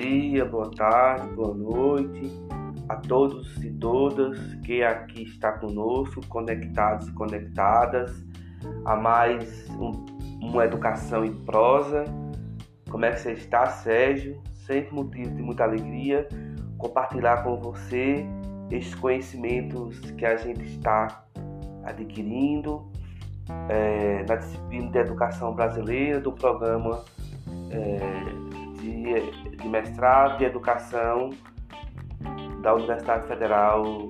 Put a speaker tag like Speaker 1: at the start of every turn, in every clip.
Speaker 1: dia, boa tarde, boa noite a todos e todas que aqui está conosco, conectados e conectadas, a mais um, uma educação em prosa. Como é que você está, Sérgio? Sempre motivo de muita alegria compartilhar com você estes conhecimentos que a gente está adquirindo é, na disciplina de educação brasileira do programa é, de, de mestrado de educação da Universidade Federal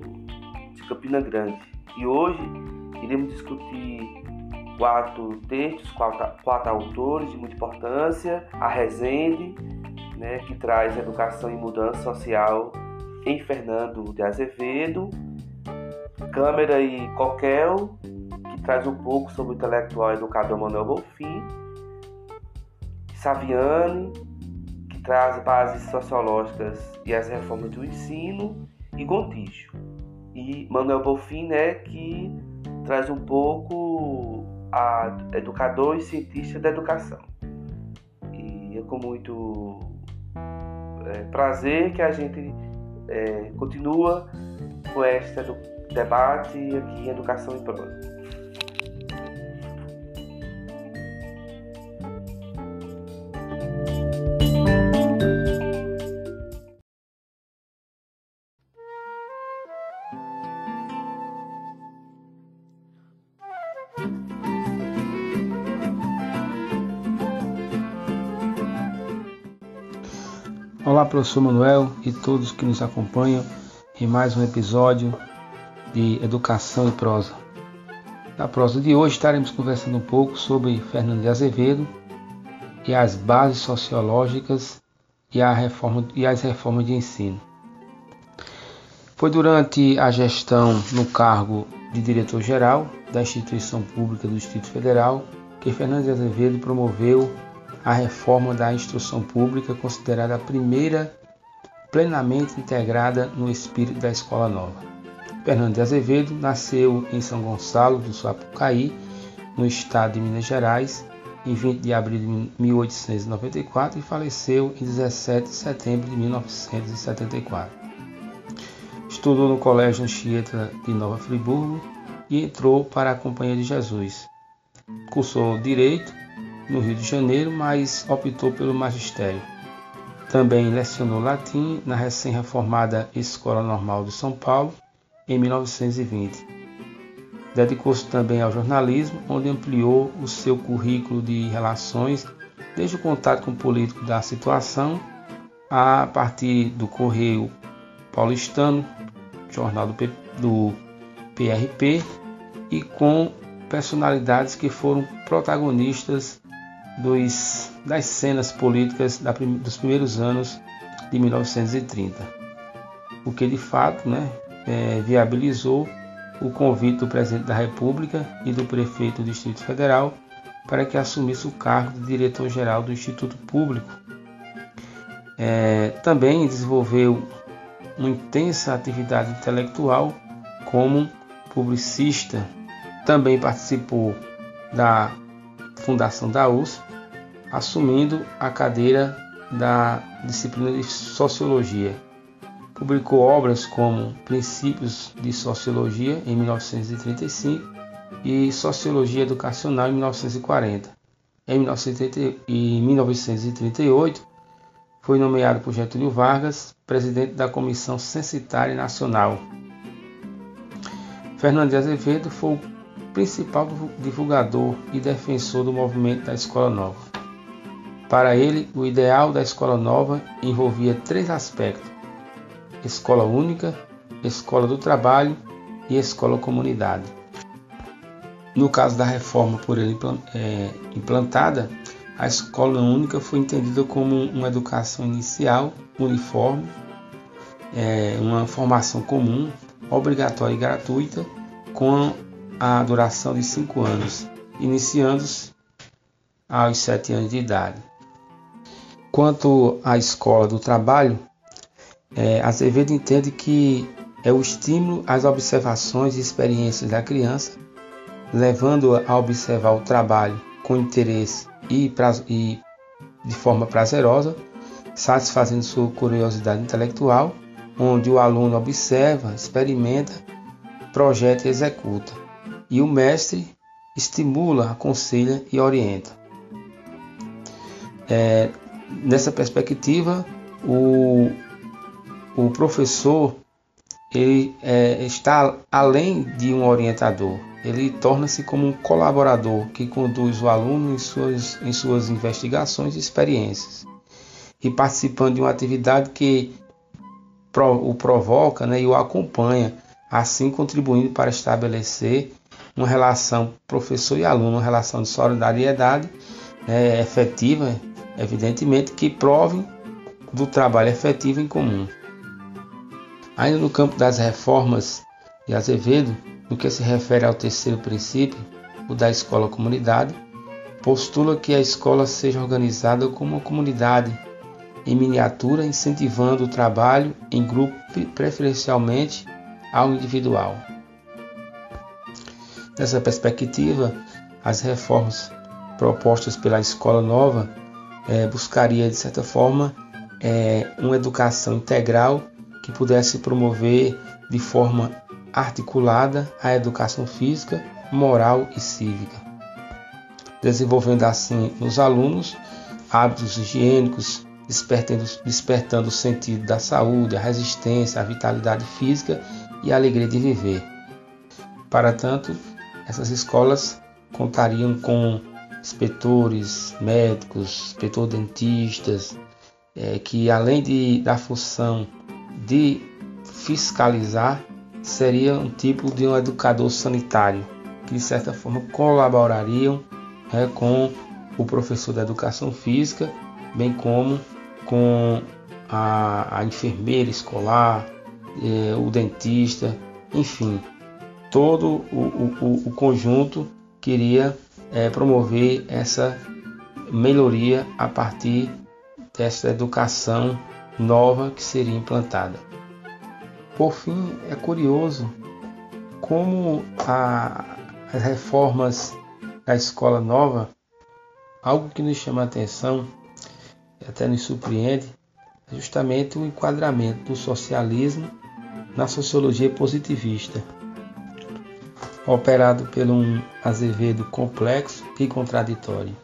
Speaker 1: de Campina Grande. E hoje iremos discutir quatro textos, quatro, quatro autores de muita importância, a Resende, né, que traz educação e mudança social em Fernando de Azevedo, Câmara e Coquel, que traz um pouco sobre o intelectual educador Manuel Bonfim, Saviane, traz bases sociológicas e as reformas do ensino, e Gontijo. E Manuel Bonfim, né, que traz um pouco a educador e cientista da educação. E é com muito é, prazer que a gente é, continua com este debate aqui em Educação em Prosa.
Speaker 2: Olá, professor Manuel e todos que nos acompanham em mais um episódio de Educação e Prosa. Na prosa de hoje estaremos conversando um pouco sobre Fernando de Azevedo e as bases sociológicas e, reforma, e as reformas de ensino. Foi durante a gestão no cargo de diretor-geral da instituição pública do Distrito Federal que Fernando de Azevedo promoveu a reforma da instrução pública, considerada a primeira plenamente integrada no espírito da Escola Nova. Fernando de Azevedo nasceu em São Gonçalo do Sapucaí, no estado de Minas Gerais, em 20 de abril de 1894 e faleceu em 17 de setembro de 1974. Estudou no Colégio Anchieta de Nova Friburgo e entrou para a Companhia de Jesus. Cursou Direito no Rio de Janeiro, mas optou pelo magistério. Também lecionou latim na recém-reformada Escola Normal de São Paulo em 1920. Dedicou-se também ao jornalismo, onde ampliou o seu currículo de relações, desde o contato com o político da situação, a partir do Correio Paulistano, jornal do, P, do PRP, e com personalidades que foram protagonistas dos, das cenas políticas da, dos primeiros anos de 1930, o que de fato né, é, viabilizou o convite do presidente da República e do prefeito do Distrito Federal para que assumisse o cargo de diretor-geral do Instituto Público. É, também desenvolveu uma intensa atividade intelectual como publicista. Também participou da fundação da USP, assumindo a cadeira da disciplina de Sociologia. Publicou obras como Princípios de Sociologia em 1935 e Sociologia Educacional em 1940. Em 1938, foi nomeado por Getúlio Vargas presidente da Comissão Censitária Nacional. Fernando de Azevedo foi o principal divulgador e defensor do movimento da Escola Nova. Para ele, o ideal da Escola Nova envolvia três aspectos: escola única, escola do trabalho e escola comunidade. No caso da reforma por ele é, implantada, a escola única foi entendida como uma educação inicial, uniforme, é, uma formação comum, obrigatória e gratuita, com a duração de cinco anos, iniciando-se aos sete anos de idade. Quanto à escola do trabalho, é, Azevedo entende que é o estímulo às observações e experiências da criança, levando-a a observar o trabalho com interesse e, e de forma prazerosa, satisfazendo sua curiosidade intelectual, onde o aluno observa, experimenta, projeta e executa, e o mestre estimula, aconselha e orienta. É, nessa perspectiva, o, o professor ele é, está além de um orientador, ele torna-se como um colaborador que conduz o aluno em suas, em suas investigações e experiências, e participando de uma atividade que o provoca né, e o acompanha, assim contribuindo para estabelecer uma relação professor e aluno, uma relação de solidariedade né, efetiva, evidentemente, que prove do trabalho efetivo em comum. Ainda no campo das reformas de Azevedo, no que se refere ao terceiro princípio, o da escola-comunidade, postula que a escola seja organizada como uma comunidade em miniatura, incentivando o trabalho em grupo, preferencialmente ao individual. Nessa perspectiva, as reformas propostas pela escola nova é, buscaria de certa forma é, uma educação integral que pudesse promover de forma articulada a educação física, moral e cívica, desenvolvendo assim nos alunos hábitos higiênicos, despertando, despertando o sentido da saúde, a resistência, a vitalidade física e a alegria de viver. Para tanto, essas escolas contariam com inspetores, médicos, inspetor dentistas, é, que além de, da função de fiscalizar, seria um tipo de um educador sanitário, que de certa forma colaborariam é, com o professor da educação física, bem como com a, a enfermeira escolar, é, o dentista, enfim, todo o, o, o conjunto queria é, promover essa melhoria a partir dessa educação nova que seria implantada. Por fim, é curioso como a, as reformas da escola nova, algo que nos chama a atenção e até nos surpreende, é justamente o enquadramento do socialismo na sociologia positivista, operado por um Azevedo complexo e contraditório.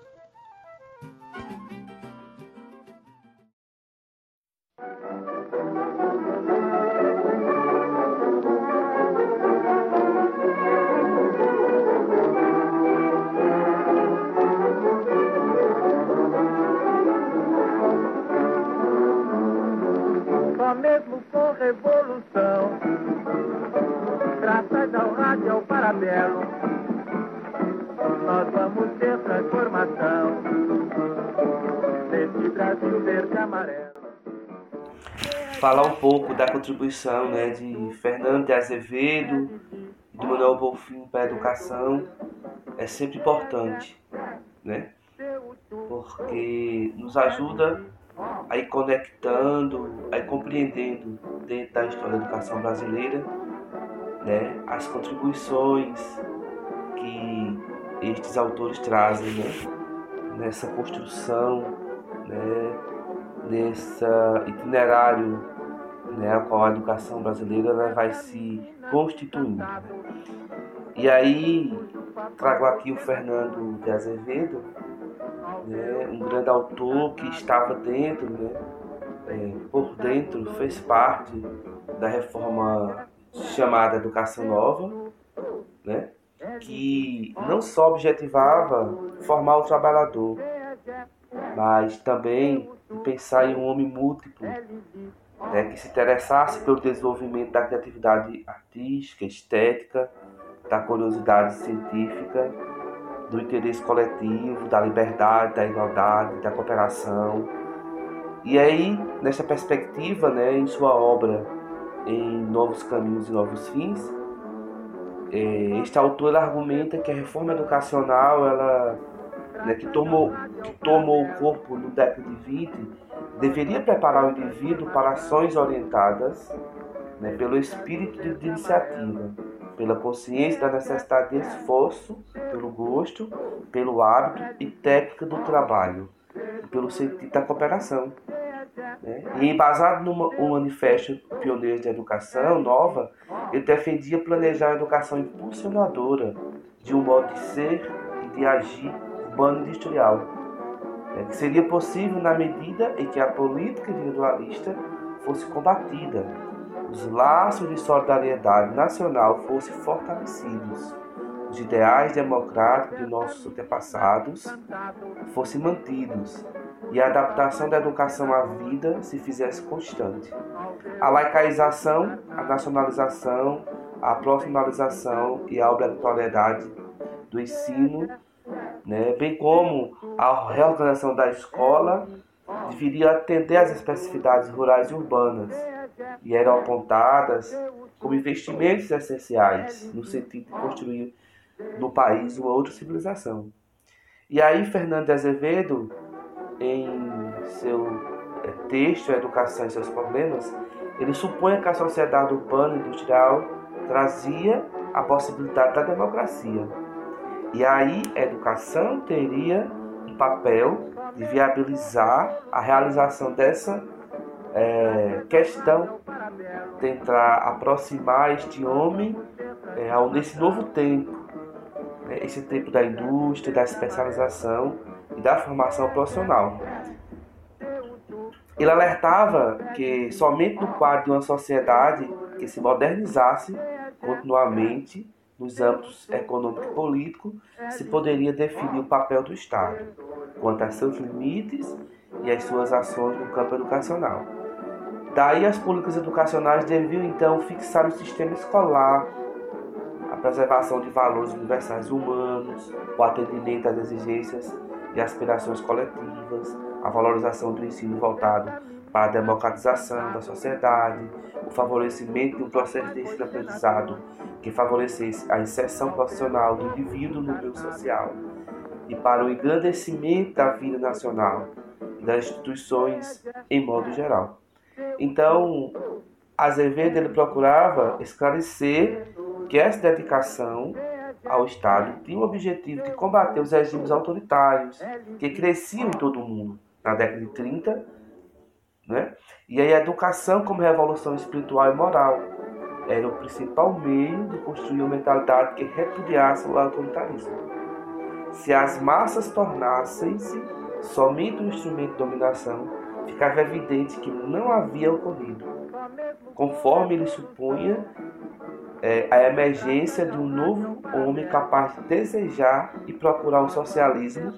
Speaker 1: Falar um pouco da contribuição né, de Fernando de Azevedo e do Manuel Bolfin para a educação é sempre importante, né? porque nos ajuda a ir conectando, a ir compreendendo dentro da história da educação brasileira né, as contribuições que estes autores trazem né, nessa construção, né, nessa itinerário né, a qual a educação brasileira né, vai se constituindo. E aí trago aqui o Fernando de Azevedo, né, um grande autor que estava dentro, né, é, por dentro, fez parte da reforma chamada Educação Nova, né? que não só objetivava formar o trabalhador, mas também pensar em um homem múltiplo, né, que se interessasse pelo desenvolvimento da criatividade artística, estética, da curiosidade científica, do interesse coletivo, da liberdade, da igualdade, da cooperação. E aí, nessa perspectiva, né, em sua obra em Novos Caminhos e Novos Fins, é, este autor argumenta que a reforma educacional, ela, né, que, tomou, que tomou o corpo no década de 20, deveria preparar o indivíduo para ações orientadas né, pelo espírito de iniciativa, pela consciência da necessidade de esforço, pelo gosto, pelo hábito e técnica do trabalho, pelo sentido da cooperação. Né? E embasado no manifesto pioneiro de educação nova, ele defendia planejar a educação impulsionadora de um modo de ser e de agir urbano-industrial, né? que seria possível na medida em que a política individualista fosse combatida, os laços de solidariedade nacional fossem fortalecidos, os ideais democráticos de nossos antepassados fossem mantidos e a adaptação da educação à vida se fizesse constante. A laicaização, a nacionalização, a profissionalização e a obrigatoriedade do ensino, né, bem como a reorganização da escola, deveria atender às especificidades rurais e urbanas e eram apontadas como investimentos essenciais no sentido de construir no país uma outra civilização. E aí Fernando Azevedo, em seu é, texto Educação e seus Problemas, ele supõe que a sociedade urbana e industrial trazia a possibilidade da democracia. E aí a educação teria um papel de viabilizar a realização dessa é, questão, tentar aproximar este homem é, ao, nesse novo tempo, né, esse tempo da indústria, da especialização e da formação profissional. Ele alertava que somente no quadro de uma sociedade que se modernizasse continuamente nos âmbitos econômico e político se poderia definir o papel do Estado quanto a seus limites e as suas ações no campo educacional. Daí as políticas educacionais deviam então fixar o sistema escolar, a preservação de valores universais humanos, o atendimento às exigências e aspirações coletivas, a valorização do ensino voltado para a democratização da sociedade, o favorecimento de um processo de ensino-aprendizado que favorecesse a inserção profissional do indivíduo no meio social e para o engrandecimento da vida nacional e das instituições em modo geral. Então, Azevedo ele procurava esclarecer que essa dedicação ao Estado tinha o objetivo de combater os regimes autoritários que cresciam em todo o mundo na década de 30, né? e aí a educação como revolução espiritual e moral era o principal meio de construir uma mentalidade que repudiasse o autoritarismo. Se as massas tornassem-se somente um instrumento de dominação, ficava evidente que não havia ocorrido, conforme ele supunha é, a emergência de um novo homem capaz de desejar e procurar um socialismo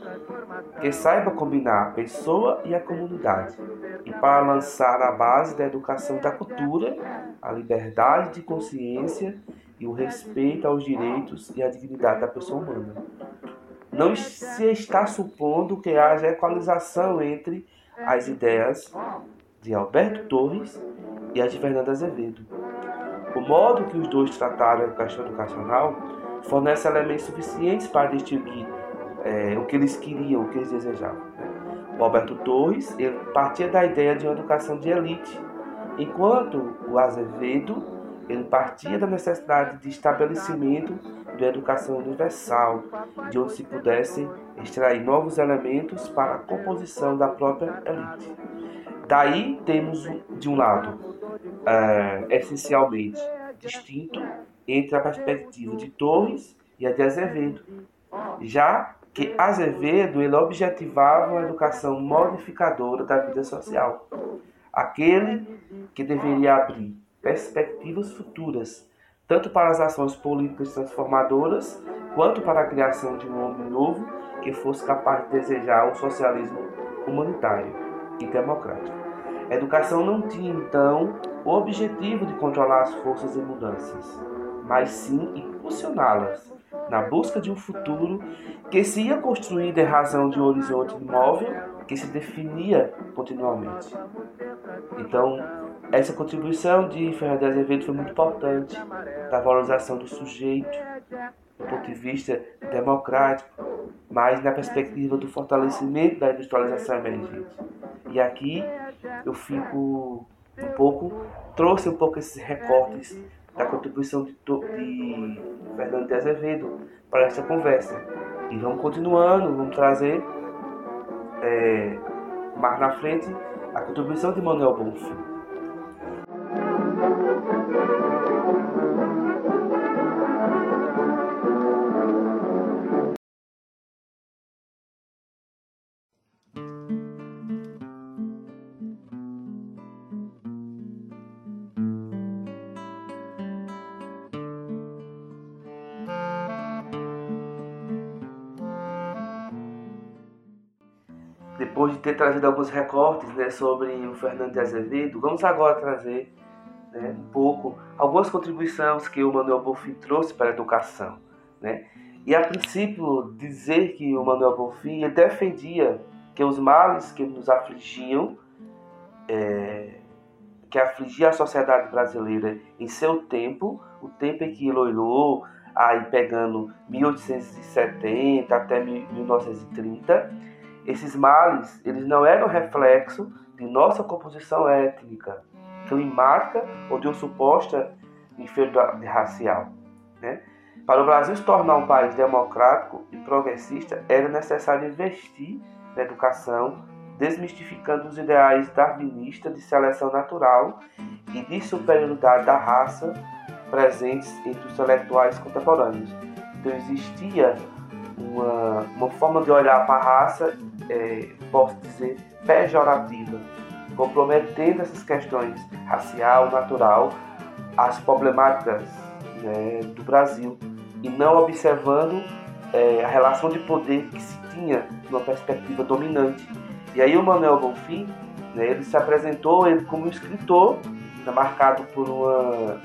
Speaker 1: que saiba combinar a pessoa e a comunidade, e para lançar a base da educação da cultura, a liberdade de consciência e o respeito aos direitos e à dignidade da pessoa humana. Não se está supondo que haja equalização entre as ideias de Alberto Torres e as de Fernando Azevedo. O modo que os dois trataram a questão educacional fornece elementos suficientes para distinguir é, o que eles queriam, o que eles desejavam. O Alberto Torres ele partia da ideia de uma educação de elite, enquanto o Azevedo ele partia da necessidade de estabelecimento de educação universal, de onde se pudessem extrair novos elementos para a composição da própria elite. Daí temos, de um lado, é, essencialmente distinto entre a perspectiva de Torres e a de Azevedo, já que Azevedo ele objetivava uma educação modificadora da vida social, aquele que deveria abrir perspectivas futuras, tanto para as ações políticas transformadoras, quanto para a criação de um homem novo que fosse capaz de desejar um socialismo humanitário e democrático. A educação não tinha, então, o objetivo de controlar as forças e mudanças, mas sim impulsioná-las na busca de um futuro que se ia construir em razão de um horizonte imóvel que se definia continuamente. Então, essa contribuição de Fernando Azevedo foi muito importante da valorização do sujeito, do ponto de vista democrático, mas na perspectiva do fortalecimento da industrialização emergente. E aqui eu fico um pouco, trouxe um pouco esses recortes da contribuição de, de Fernando de Azevedo para essa conversa. E vamos continuando, vamos trazer é, mais na frente A contribuição de Manuel Bonfim. Ter trazido alguns recortes né, sobre o Fernando de Azevedo, vamos agora trazer né, um pouco algumas contribuições que o Manuel Bonfim trouxe para a educação. Né? E a princípio dizer que o Manuel Bonfim defendia que os males que nos afligiam, é, que afligia a sociedade brasileira em seu tempo, o tempo em que olhou, aí pegando 1870 até 1930, esses males, eles não eram reflexo de nossa composição étnica, climática ou de uma suposta inferioridade racial. Né? Para o Brasil se tornar um país democrático e progressista, era necessário investir na educação, desmistificando os ideais darwinistas de seleção natural e de superioridade da raça presentes entre os intelectuais contemporâneos. Então existia uma, uma forma de olhar para a raça, é, posso dizer, pejorativa, comprometendo essas questões racial, natural, as problemáticas né, do Brasil e não observando é, a relação de poder que se tinha numa perspectiva dominante. E aí o Manuel Bonfim, né, ele se apresentou ele como um escritor, né, marcado por uma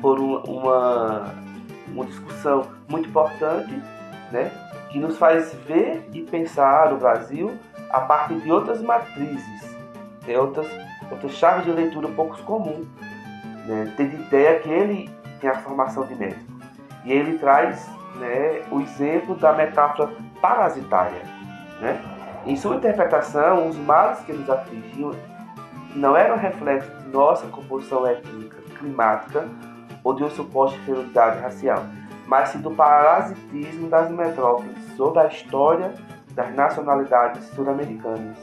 Speaker 1: por uma, uma, uma discussão muito importante né? Que nos faz ver e pensar o Brasil a partir de outras matrizes, de outras, outras chaves de leitura poucos comum. Né? Tendo ideia que ele tem a formação de médico. E ele traz né, o exemplo da metáfora parasitária. Né? Em sua interpretação, os males que nos afligiam não eram reflexo de nossa composição étnica, climática ou de uma suposta inferioridade racial, mas sim do parasitismo das metrópoles sobre a história das nacionalidades sul-americanas.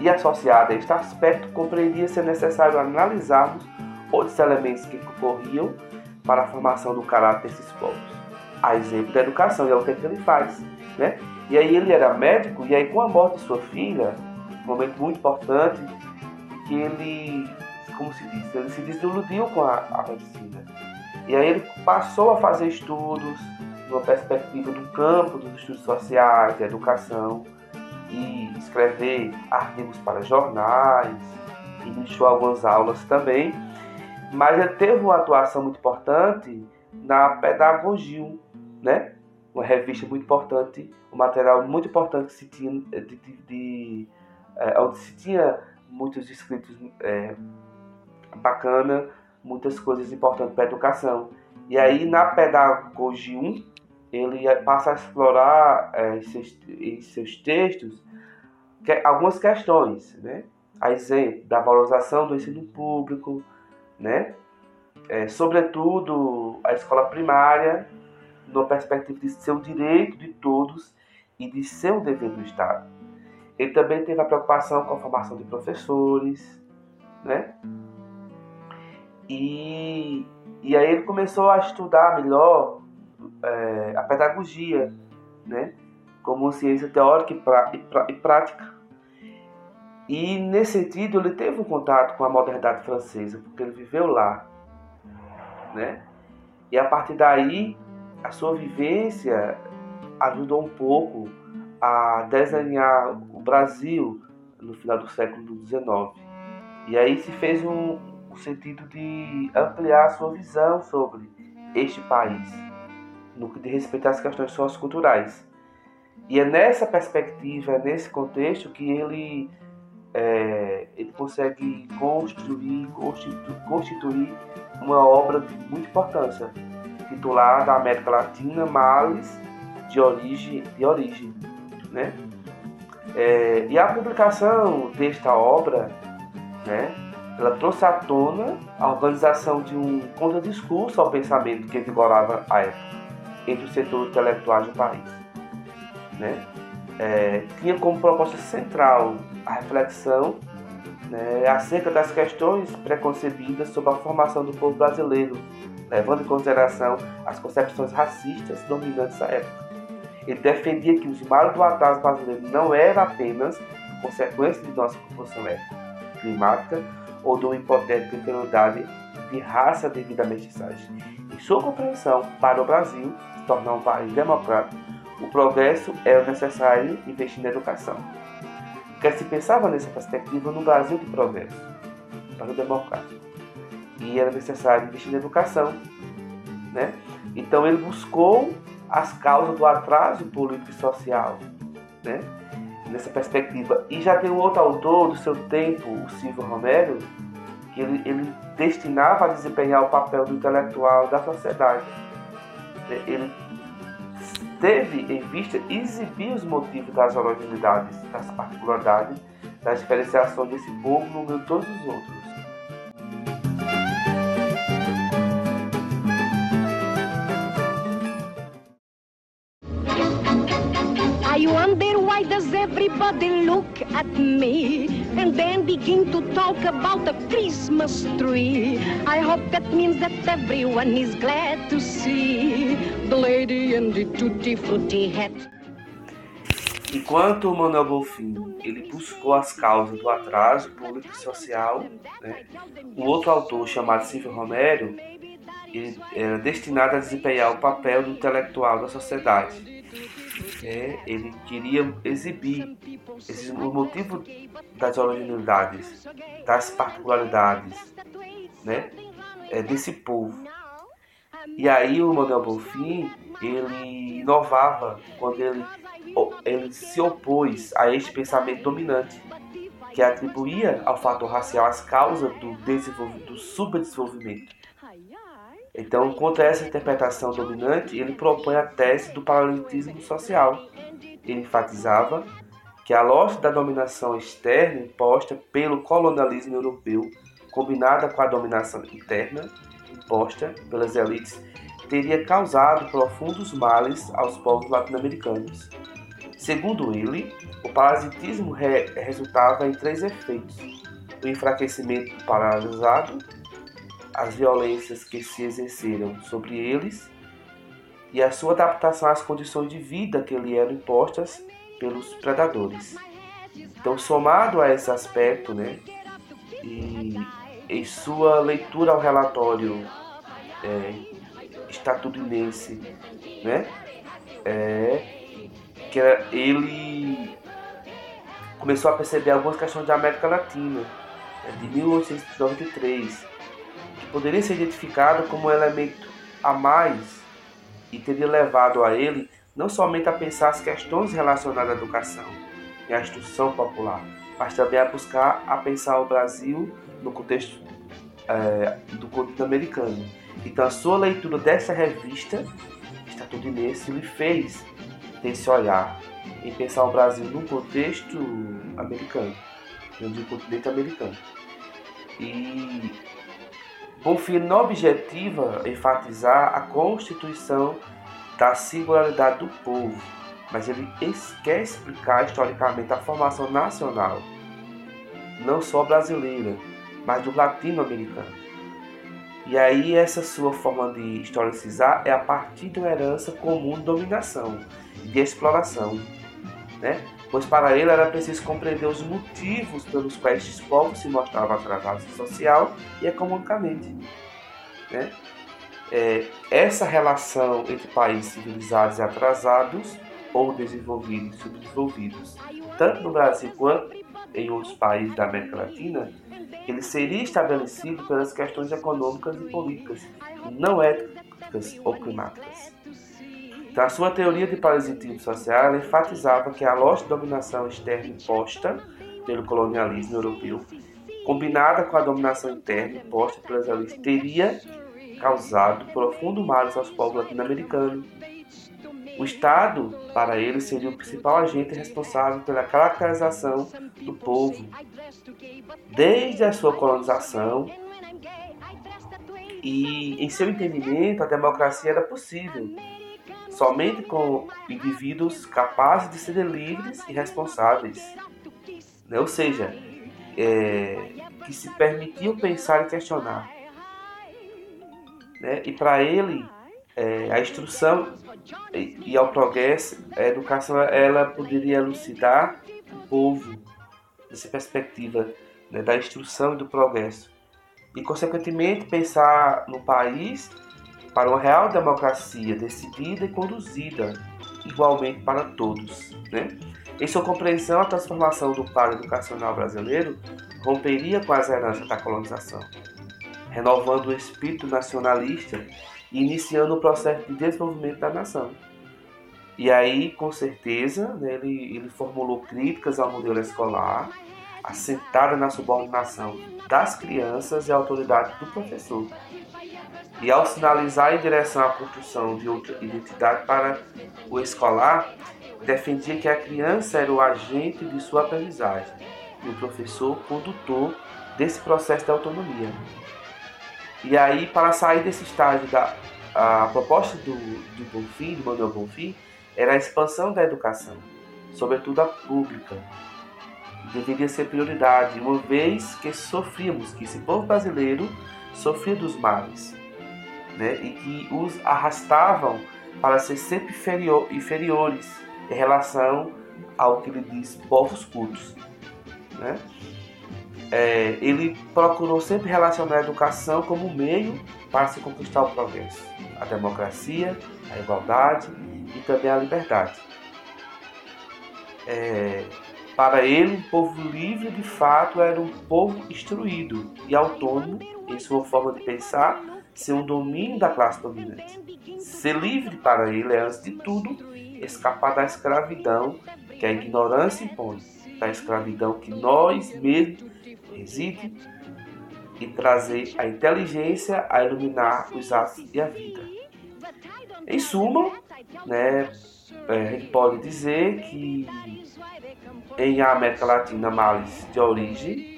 Speaker 1: E associado a este aspecto, compreendia ser necessário analisarmos outros elementos que ocorriam para a formação do caráter desses povos. A exemplo da educação, e é o que, é que ele faz. Né? E aí ele era médico, e aí com a morte de sua filha, um momento muito importante, que ele, como se diz, ele se desiludiu com a, a medicina. E aí ele passou a fazer estudos numa perspectiva do campo dos estudos sociais, da educação, e escrever artigos para jornais, e deixou algumas aulas também. Mas ele teve uma atuação muito importante na Pedagogia, né? uma revista muito importante, um material muito importante que se tinha de, de, de é, onde se tinha muitos escritos é, bacana muitas coisas importantes para a educação. E aí, na Pedagogia 1, ele passa a explorar é, em, seus, em seus textos que, algumas questões, né? A exemplo da valorização do ensino público, né? É, sobretudo a escola primária, numa perspectiva de ser o direito de todos e de ser um dever do Estado. Ele também teve a preocupação com a formação de professores, né? E, e aí ele começou a estudar melhor é, a pedagogia, né? como ciência teórica e, prática. E nesse sentido ele teve um contato com a modernidade francesa, porque ele viveu lá. Né? E a partir daí, a sua vivência ajudou um pouco a desenhar o Brasil no final do século XIX. E aí se fez um, o sentido de ampliar sua visão sobre este país, no que diz respeito às questões socioculturais. E é nessa perspectiva, é nesse contexto que ele, é, ele consegue construir, constituir, constituir uma obra de muita importância, titulada América Latina, Males de Origem, de origem né? É, e a publicação desta obra, né, ela trouxe à tona a organização de um contradiscurso ao pensamento que vigorava à época entre os setores intelectuais do país. Né? é, tinha como proposta central a reflexão né, acerca das questões preconcebidas sobre a formação do povo brasileiro, levando em consideração as concepções racistas dominantes da época. Ele defendia que os males do atraso brasileiro não eram apenas consequência de nossa composição étnica, climática ou de uma hipotética inferioridade de raça devido à mestiçagem. Em sua compreensão, para o Brasil se tornar um país democrático, o progresso era necessário investir na educação. Porque se pensava nessa perspectiva no Brasil de progresso, para o democrático. E era necessário investir na educação. Né? Então ele buscou as causas do atraso político e social. Né? Nessa perspectiva. E já tem um outro autor do seu tempo, o Silvio Romero, que ele, ele destinava a desempenhar o papel do intelectual da sociedade. Ele teve em vista exibir os motivos das originalidades, das particularidades, das diferenciações desse povo no meio de todos os outros. Does everybody look at me and then begin to talk about the Christmas tree. I hope that means that everyone is glad to see the lady the tutti frutti hat. Enquanto o Manuel Bonfim ele buscou as causas do atraso público e social, né, outro autor chamado Silvio Romero ele era destinado a desempenhar o papel do intelectual da sociedade é, ele queria exibir esse, o motivo das originalidades, das particularidades né, é, desse povo. E aí o Manuel Bonfim, ele inovava quando ele, ele se opôs a este pensamento dominante, que atribuía ao fator racial as causas do, do então, contra essa interpretação dominante, ele propõe a tese do paralelismo social. Ele enfatizava que a lógica da dominação externa imposta pelo colonialismo europeu, combinada com a dominação interna imposta pelas elites, teria causado profundos males aos povos latino-americanos. Segundo ele, o parasitismo re resultava em três efeitos: o enfraquecimento paralisado, as violências que se exerceram sobre eles e a sua adaptação às condições de vida que lhe eram impostas pelos predadores. Então, somado a esse aspecto, né, e em sua leitura ao relatório é, estadunidense, né, é, que ele começou a perceber algumas questões da América Latina, né, de 1893, poderia ser identificado como um elemento a mais e teria levado a ele não somente a pensar as questões relacionadas à educação e à instrução popular, mas também a buscar a pensar o Brasil no contexto é, do continente americano. Então, a sua leitura dessa revista estadunidense lhe fez ter esse olhar em pensar o Brasil no contexto americano, no continente americano. E Bonfim objetiva enfatizar a constituição da singularidade do povo, mas ele quer explicar historicamente a formação nacional, não só brasileira, mas do latino-americano. E aí essa sua forma de historicizar é a partir de uma herança comum de dominação, de exploração, né? Pois para ele era preciso compreender os motivos pelos quais estes povos se mostravam atrasados social e economicamente. Né? É, essa relação entre países civilizados e atrasados, ou desenvolvidos e subdesenvolvidos, tanto no Brasil quanto em outros países da América Latina, ele seria estabelecido pelas questões econômicas e políticas, não éticas ou climáticas. Então, a sua teoria de parasitismo social enfatizava que a lógica de dominação externa imposta pelo colonialismo europeu, combinada com a dominação interna imposta pelas elites, teria causado profundo mal aos povos latino-americanos. O Estado, para ele, seria o principal agente responsável pela caracterização do povo, desde a sua colonização. E, em seu entendimento, a democracia era possível, somente com indivíduos capazes de serem livres e responsáveis. Né? Ou seja, é, que se permitiam pensar e questionar. Né? E para ele, é, a instrução e, e ao progresso, a educação ela poderia elucidar o povo dessa perspectiva né, da instrução e do progresso. E, consequentemente, pensar no país para uma real democracia decidida e conduzida igualmente para todos. Né? Em sua compreensão, a transformação do quadro educacional brasileiro romperia com as heranças da colonização, renovando o espírito nacionalista e iniciando o processo de desenvolvimento da nação. E aí, com certeza, né, ele, ele formulou críticas ao modelo escolar, assentada na subordinação das crianças e autoridade do professor. E ao sinalizar em direção à construção de outra identidade para o escolar, defendia que a criança era o agente de sua aprendizagem e o professor condutor desse processo de autonomia. E aí, para sair desse estágio, da, a proposta do, do Bonfim, do Manuel Bonfim, era a expansão da educação, sobretudo a pública. Deveria ser prioridade, uma vez que sofríamos, que esse povo brasileiro sofria dos males, né? e que os arrastavam para ser sempre inferior, inferiores em relação ao que ele diz povos cultos. Né? É, ele procurou sempre relacionar a educação como meio para se conquistar o progresso, a democracia, a igualdade e também a liberdade. É, para ele, um povo livre de fato era um povo instruído e autônomo em sua forma de pensar, sem um domínio da classe dominante. Ser livre para ele é, antes de tudo, escapar da escravidão que a ignorância impõe, da escravidão que nós mesmos reside e trazer a inteligência a iluminar os atos e a vida. Em suma, né, é, a gente pode dizer que em América Latina, males de origem,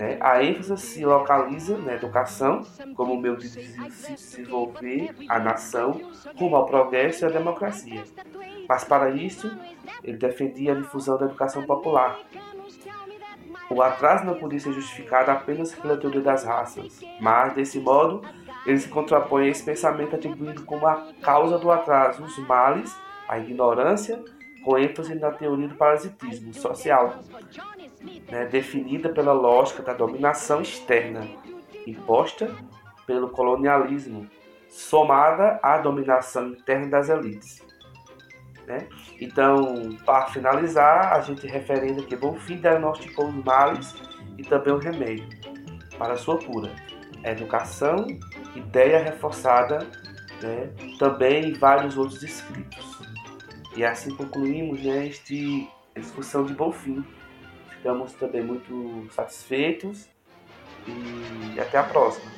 Speaker 1: né, a ênfase se localiza na educação como meio de desenvolver a nação rumo ao progresso e à democracia. Mas para isso, ele defendia a difusão da educação popular. O atraso não podia ser justificado apenas pela teoria das raças, mas, desse modo, ele se contrapõe a esse pensamento atribuindo como a causa do atraso os males, a ignorância, com ênfase na teoria do parasitismo social, né, definida pela lógica da dominação externa, imposta pelo colonialismo, somada à dominação interna das elites. Né? Então, para finalizar, a gente referendo que Bonfim diagnosticou os males e também o remédio para sua cura. Educação, ideia reforçada, né? também vários outros escritos. E assim concluímos né, este discussão de Bonfim. Ficamos também muito satisfeitos e até a próxima.